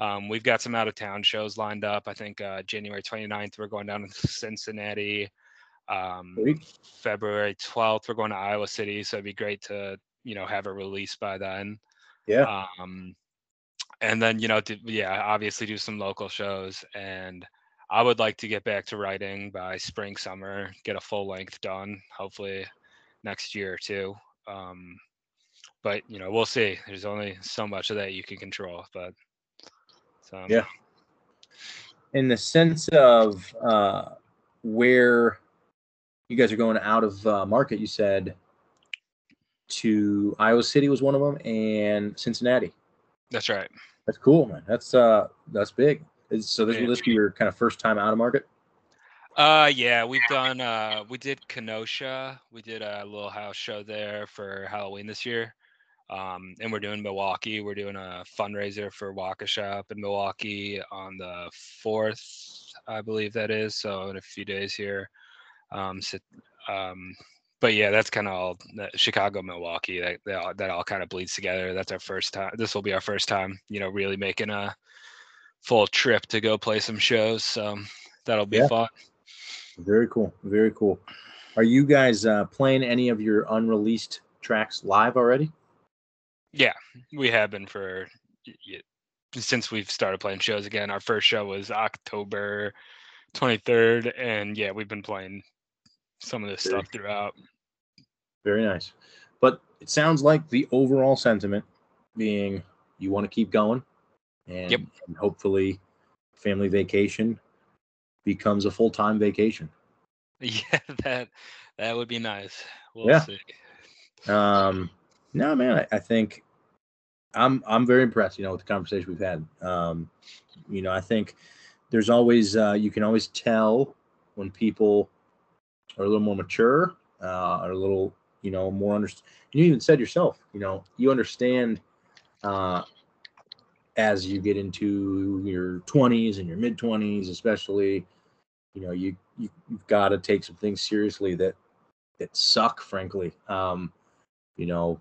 Um, we've got some out of town shows lined up. I think uh, January 29th, we're going down to Cincinnati. Um, February 12th, we're going to Iowa City. So it'd be great to, you know, have a release by then. Yeah. Um, and then, you know, to, yeah, obviously do some local shows. And I would like to get back to writing by spring, summer, get a full length done, hopefully next year or two. Um, but, you know, we'll see. There's only so much of that you can control. But, so, Yeah. In the sense of uh, where you guys are going out of uh, market, you said to Iowa City was one of them, and Cincinnati. that's right. That's cool, man. That's uh, that's big. Is- So this Yeah. will this be your kind of first time out of market? Uh yeah, we've done uh we did Kenosha. We did a little house show there for Halloween this year. Um and we're doing Milwaukee. We're doing a fundraiser for Waka Shop in Milwaukee on the 4th, I believe that is. So in a few days here. Um so, um but yeah, that's kind of all that Chicago, Milwaukee. That that all, that all kind of bleeds together. That's our first time. This will be our first time, you know, really making a full trip to go play some shows. So that'll be Yeah. fun. Very cool. Very cool. Are you guys uh, playing any of your unreleased tracks live already? Yeah, we have been for since we've started playing shows again. Our first show was October 23rd, and yeah, we've been playing some of this Very stuff throughout. Very nice. But it sounds like the overall sentiment being you want to keep going and, Yep. and hopefully family vacation becomes a full-time vacation. (laughs) Yeah, that that would be nice. We'll Yeah. see. Um, no, man, I, I think I'm I'm very impressed. You know, with the conversation we've had. Um, you know, I think there's always uh, you can always tell when people are a little more mature, uh, are a little you know more under. You even said yourself, you know, you understand uh, as you get into your 20s and your mid 20s, especially. You know, you, you you've got to take some things seriously that that suck, frankly. Um, you know,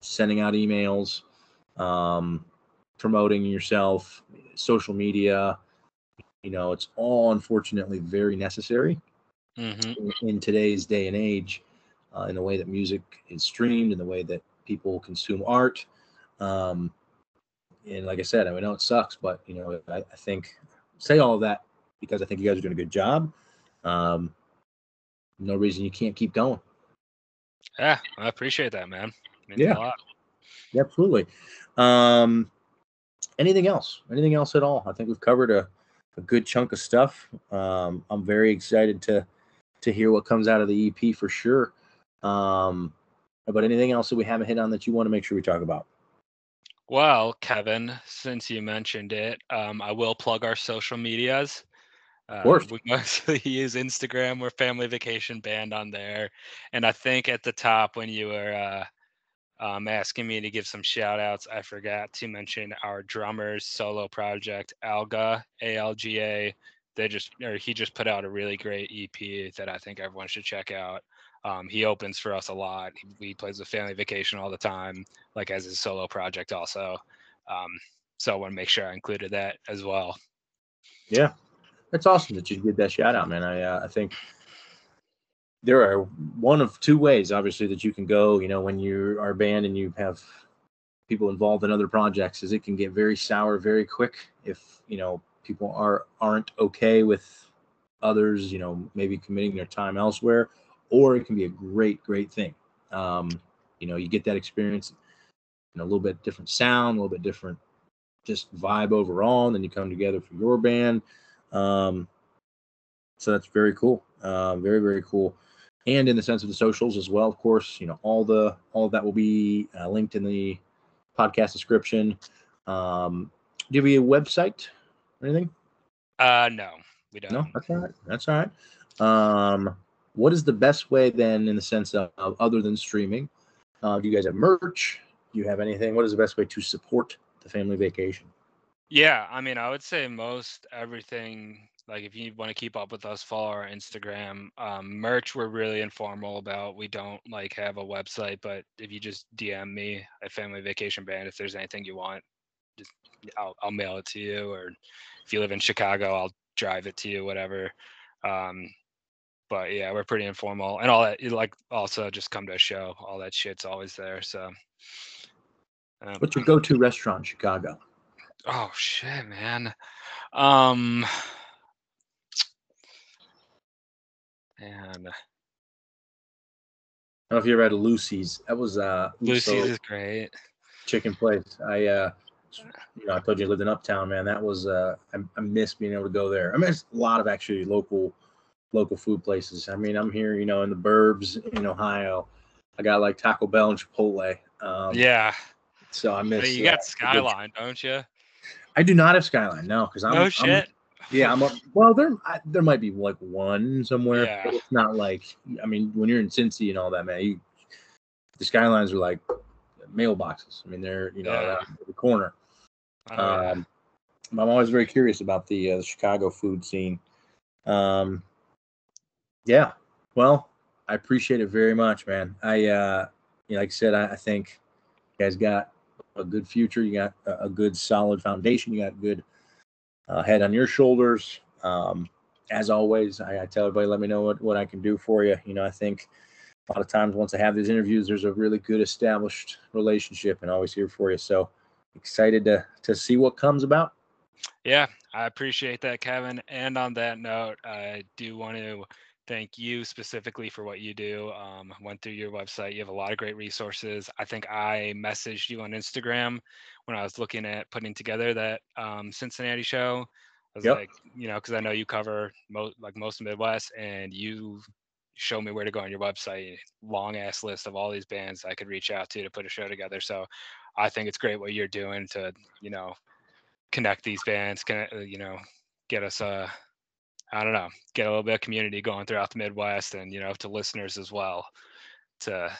sending out emails, um, promoting yourself, social media. You know, it's all unfortunately very necessary hmm in, in today's day and age, uh, in the way that music is streamed, in the way that people consume art. Um, and like I said, I know it sucks, but you know, I, I think say all that because I think you guys are doing a good job. Um, no reason you can't keep going. Yeah, I appreciate that, man. Yeah. a lot. Yeah, absolutely. Um, anything else? Anything else at all? I think we've covered a, a good chunk of stuff. Um, I'm very excited to to hear what comes out of the EP for sure. Um, but anything else that we haven't hit on that you want to make sure we talk about? Well, Kevin, since you mentioned it, um, I will plug our social medias. Uh, course. we (laughs) mostly use Instagram. We're Family Vacation Band on there, and I think at the top when you were uh, um, asking me to give some shout outs, I forgot to mention our drummer's solo project, Alga A L G A. They just or he just put out a really great EP that I think everyone should check out. Um, he opens for us a lot. He, he plays with Family Vacation all the time like as his solo project also. Um, so I want to make sure I included that as well. Yeah, that's awesome that you did that shout out, man. I uh, I think there are one of two ways, obviously, that you can go. You know, when you are a band and you have people involved in other projects, is it can get very sour very quick if you know people are aren't okay with others. You know, maybe committing their time elsewhere, or it can be a great, great thing. Um, you know, you get that experience, a little bit different sound, a little bit different just vibe overall, and then you come together for your band. Um, so that's very cool. Uh, very very cool. And in the sense of the socials as well, of course, you know all the all of that will be uh, linked in the podcast description. Um, do you have a website or anything? Uh, no, we don't. No, that's all right. That's all right. Um, what is the best way then, in the sense of, of other than streaming? Uh, do you guys have merch? Do you have anything? What is the best way to support the family vacation? Yeah, I mean, I would say most everything. Like, if you want to keep up with us, follow our Instagram. Um, merch, we're really informal about. We don't like have a website, but if you just DM me at Family Vacation Band, if there's anything you want, just I'll, I'll mail it to you. Or if you live in Chicago, I'll drive it to you, whatever. Um, but yeah, we're pretty informal, and all that. Like, also just come to a show. All that shit's always there. So, um, what's your (clears throat) go-to restaurant in Chicago? Oh shit, man. Um (sighs) and I don't know if you ever had Lucy's. That was uh Lucy's is great. Chicken place. I uh you know, I told you I lived in Uptown, man. That was uh I, I miss being able to go there. I mean there's a lot of actually local local food places. I mean, I'm here, you know, in the burbs in Ohio. I got like Taco Bell and Chipotle. Um, yeah. So I miss. you got Skyline, don't you? I do not have Skyline, no, because I'm. No shit. I'm, yeah, I'm. A, well, there I, there might be like one somewhere. Yeah. it's not like I mean, when you're in Cincy and all that, man, you, the Skylines are like mailboxes. I mean, they're you know yeah. the corner. Oh, um, I'm always very curious about the, uh, the Chicago food scene. Um, yeah, well, I appreciate it very much, man. I, uh, you know, like I said, I, I think you guys got a good future. You got a, a good solid foundation. You got good uh, head on your shoulders. Um, as always, I, I, tell everybody, let me know what, what I can do for you. You know, I think a lot of times once I have these interviews, there's a really good established relationship and always here for you. So excited to, to see what comes about. Yeah, I appreciate that, Kevin. And on that note, I do want to thank you specifically for what you do. Um, went through your website. You have a lot of great resources. I think I messaged you on Instagram when I was looking at putting together that um, Cincinnati show. I was yep. like, you know, because I know you cover most like most of Midwest, and you show me where to go on your website. Long ass list of all these bands I could reach out to to put a show together. So I think it's great what you're doing to, you know, connect these bands, connect, uh, you know, get us a I don't know, get a little bit of community going throughout the Midwest and, you know, to listeners as well to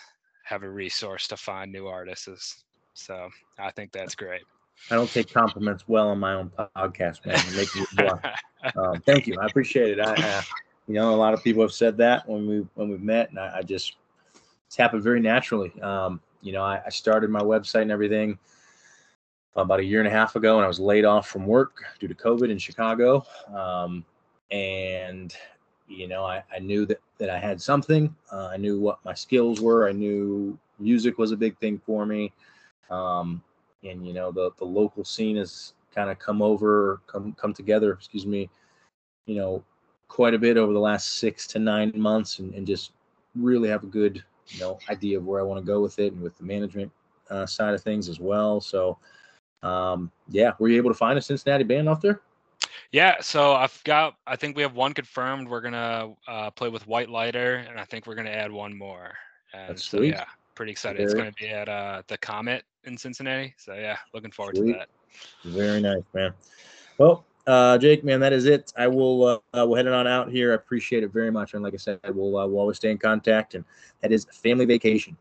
have a resource to find new artists. So I think that's great. I don't take compliments well on my own podcast, man. Make me (laughs) um, thank you. I appreciate it. I, uh, you know, a lot of people have said that when we when we've met, and I, I just it's happened very naturally. Um, you know, I, I, started my website and everything about a year and a half ago, and I was laid off from work due to COVID in Chicago. Um, and you know I, I knew that that I had something. Uh, I knew what my skills were. I knew music was a big thing for me. Um, and you know the the local scene has kind of come over, come come together. Excuse me. You know, quite a bit over the last six to nine months, and, and just really have a good you know idea of where I want to go with it, and with the management uh, side of things as well. So, um, yeah, were you able to find a Cincinnati band out there? Yeah, so I've got. I think we have one confirmed. We're gonna uh, play with White Lighter, and I think we're gonna add one more. And That's so sweet. yeah, pretty excited. Very. It's gonna be at uh, the Comet in Cincinnati. So yeah, looking forward sweet. to that. Very nice, man. Well, uh, Jake, man, that is it. I will. Uh, we'll head on out here. I appreciate it very much, and like I said, we'll uh, we'll always stay in contact. And that is family vacation.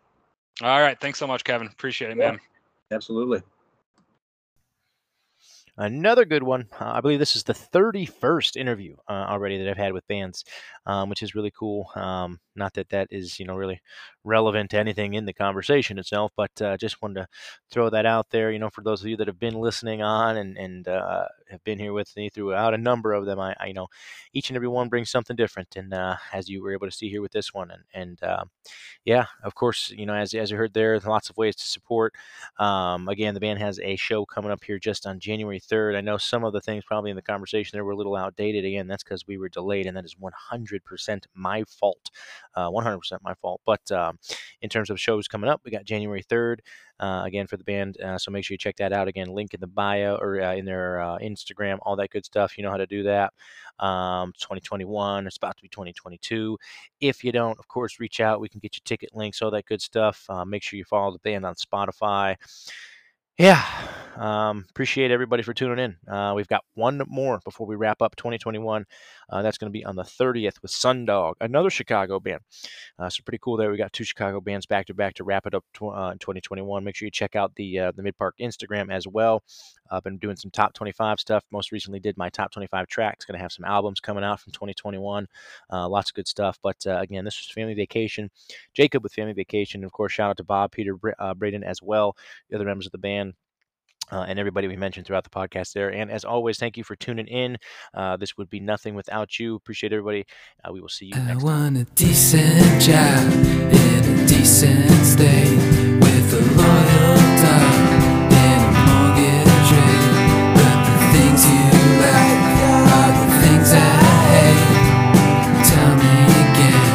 All right, thanks so much, Kevin. Appreciate it, yeah. man. Absolutely. Another good one. Uh, I believe this is the 31st interview uh, already that I've had with bands, um, which is really cool. Um, not that that is, you know, really relevant to anything in the conversation itself, but uh, just wanted to throw that out there. You know, for those of you that have been listening on and and uh, have been here with me throughout a number of them, I, I you know each and every one brings something different, and uh, as you were able to see here with this one, and and uh, yeah, of course, you know, as as you heard there, lots of ways to support. Um, again, the band has a show coming up here just on January 3rd. I know some of the things probably in the conversation there were a little outdated. Again, that's because we were delayed, and that is 100% my fault. 100% uh, my fault. But um, in terms of shows coming up, we got January 3rd uh, again for the band. Uh, so make sure you check that out. Again, link in the bio or in their Instagram, all that good stuff. You know how to do that. Um, 2021, it's about to be 2022. If you don't, of course, reach out. We can get you ticket links, all that good stuff. make sure you follow the band on Spotify yeah, um, appreciate everybody for tuning in. Uh, we've got one more before we wrap up 2021. Uh, that's going to be on the 30th with Sundog, another Chicago band. Uh, so pretty cool there. We got two Chicago bands back to back to wrap it up uh, in 2021. Make sure you check out the uh, the Mid Park Instagram as well. I've been doing some top 25 stuff. Most recently, did my top 25 tracks. Going to have some albums coming out from 2021. Uh, lots of good stuff. But again, this was Family Vacation. Jacob with Family Vacation. And of course, shout out to Bob, Peter, Braden as well, the other members of the band uh, and everybody we mentioned throughout the podcast there. And as always, thank you for tuning in. Uh, this would be nothing without you. Appreciate everybody. Uh, we will see you I want time. a decent job in a decent state with a loyal dog and a mortgage rate. But the things you like are the things I hate. Tell me again.